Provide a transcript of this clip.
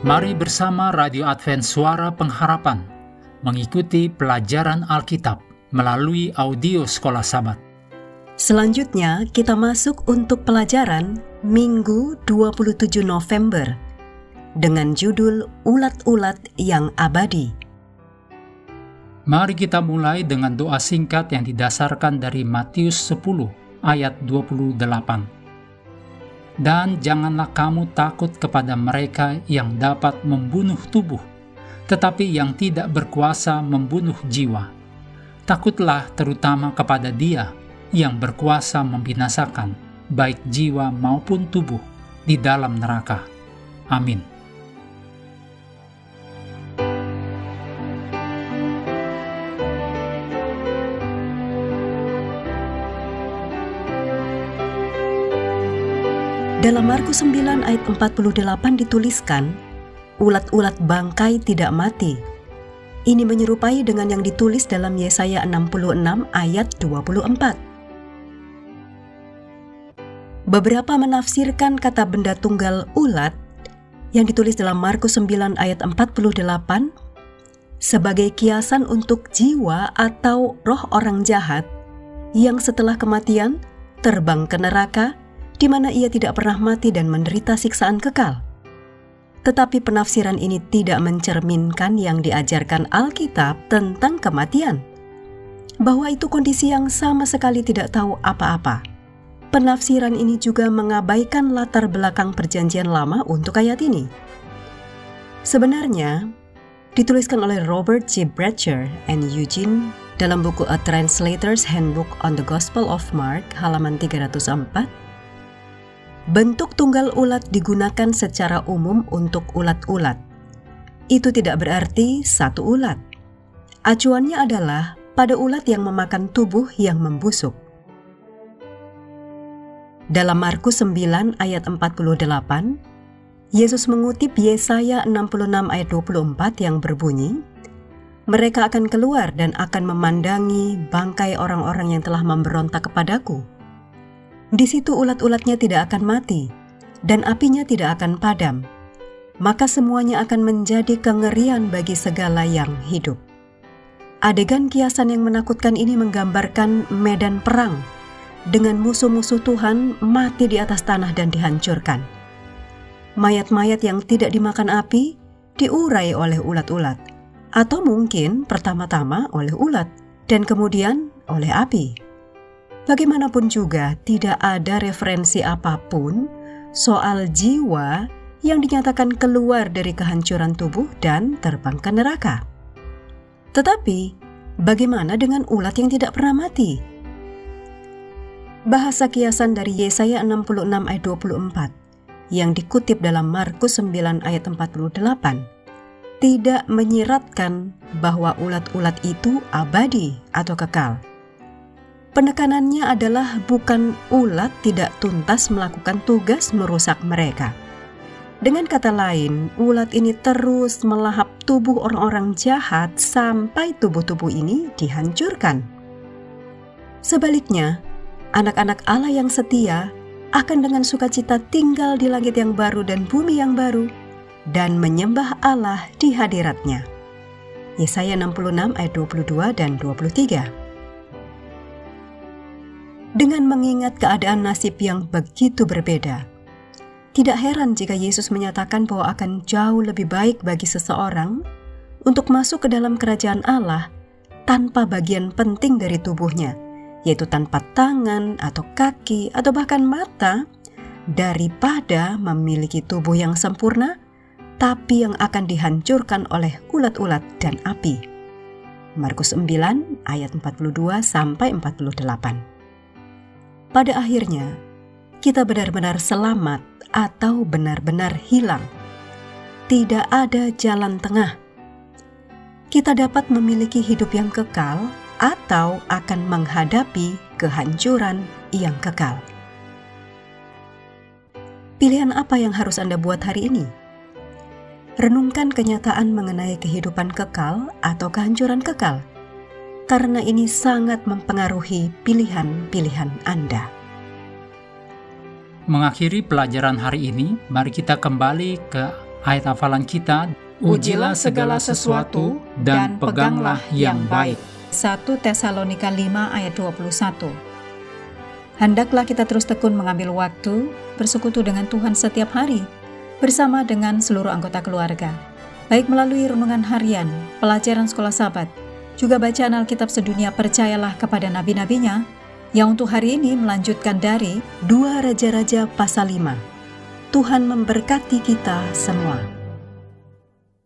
Mari bersama Radio Advent Suara Pengharapan mengikuti pelajaran Alkitab melalui audio Sekolah Sabat. Selanjutnya kita masuk untuk pelajaran Minggu 27 November dengan judul Ulat-ulat yang Abadi. Mari kita mulai dengan doa singkat yang didasarkan dari Matius 10 ayat 28. Dan janganlah kamu takut kepada mereka yang dapat membunuh tubuh, tetapi yang tidak berkuasa membunuh jiwa. Takutlah terutama kepada Dia yang berkuasa membinasakan baik jiwa maupun tubuh di dalam neraka. Amin. Dalam Markus 9 ayat 48 dituliskan, ulat-ulat bangkai tidak mati. Ini menyerupai dengan yang ditulis dalam Yesaya 66 ayat 24. Beberapa menafsirkan kata benda tunggal ulat yang ditulis dalam Markus 9 ayat 48 sebagai kiasan untuk jiwa atau roh orang jahat yang setelah kematian terbang ke neraka di mana ia tidak pernah mati dan menderita siksaan kekal. Tetapi penafsiran ini tidak mencerminkan yang diajarkan Alkitab tentang kematian, bahwa itu kondisi yang sama sekali tidak tahu apa-apa. Penafsiran ini juga mengabaikan latar belakang Perjanjian Lama untuk ayat ini. Sebenarnya, dituliskan oleh Robert J. Bratcher and Eugene dalam buku A Translator's Handbook on the Gospel of Mark halaman 304 Bentuk tunggal ulat digunakan secara umum untuk ulat-ulat. Itu tidak berarti satu ulat. Acuannya adalah pada ulat yang memakan tubuh yang membusuk. Dalam Markus 9 ayat 48, Yesus mengutip Yesaya 66 ayat 24 yang berbunyi, Mereka akan keluar dan akan memandangi bangkai orang-orang yang telah memberontak kepadaku di situ ulat-ulatnya tidak akan mati, dan apinya tidak akan padam. Maka semuanya akan menjadi kengerian bagi segala yang hidup. Adegan kiasan yang menakutkan ini menggambarkan medan perang dengan musuh-musuh Tuhan mati di atas tanah dan dihancurkan. Mayat-mayat yang tidak dimakan api diurai oleh ulat-ulat, atau mungkin pertama-tama oleh ulat dan kemudian oleh api. Bagaimanapun juga, tidak ada referensi apa pun soal jiwa yang dinyatakan keluar dari kehancuran tubuh dan terbang ke neraka. Tetapi, bagaimana dengan ulat yang tidak pernah mati? Bahasa kiasan dari Yesaya 66 ayat 24 yang dikutip dalam Markus 9 ayat 48 tidak menyiratkan bahwa ulat-ulat itu abadi atau kekal Penekanannya adalah bukan ulat tidak tuntas melakukan tugas merusak mereka. Dengan kata lain, ulat ini terus melahap tubuh orang-orang jahat sampai tubuh-tubuh ini dihancurkan. Sebaliknya, anak-anak Allah yang setia akan dengan sukacita tinggal di langit yang baru dan bumi yang baru dan menyembah Allah di hadiratnya. Yesaya 66 ayat 22 dan 23 dengan mengingat keadaan nasib yang begitu berbeda. Tidak heran jika Yesus menyatakan bahwa akan jauh lebih baik bagi seseorang untuk masuk ke dalam kerajaan Allah tanpa bagian penting dari tubuhnya, yaitu tanpa tangan atau kaki atau bahkan mata, daripada memiliki tubuh yang sempurna, tapi yang akan dihancurkan oleh ulat-ulat dan api. Markus 9 ayat 42 sampai 48 pada akhirnya kita benar-benar selamat atau benar-benar hilang. Tidak ada jalan tengah. Kita dapat memiliki hidup yang kekal atau akan menghadapi kehancuran yang kekal. Pilihan apa yang harus Anda buat hari ini? Renungkan kenyataan mengenai kehidupan kekal atau kehancuran kekal karena ini sangat mempengaruhi pilihan-pilihan Anda. Mengakhiri pelajaran hari ini, mari kita kembali ke Ayat hafalan kita, Ujilah segala sesuatu dan peganglah yang baik. 1 Tesalonika 5 ayat 21 Hendaklah kita terus tekun mengambil waktu bersekutu dengan Tuhan setiap hari bersama dengan seluruh anggota keluarga, baik melalui renungan harian, pelajaran sekolah sahabat, juga bacaan Alkitab sedunia percayalah kepada nabi-nabinya, yang untuk hari ini melanjutkan dari Dua Raja-Raja pasal 5. Tuhan memberkati kita semua.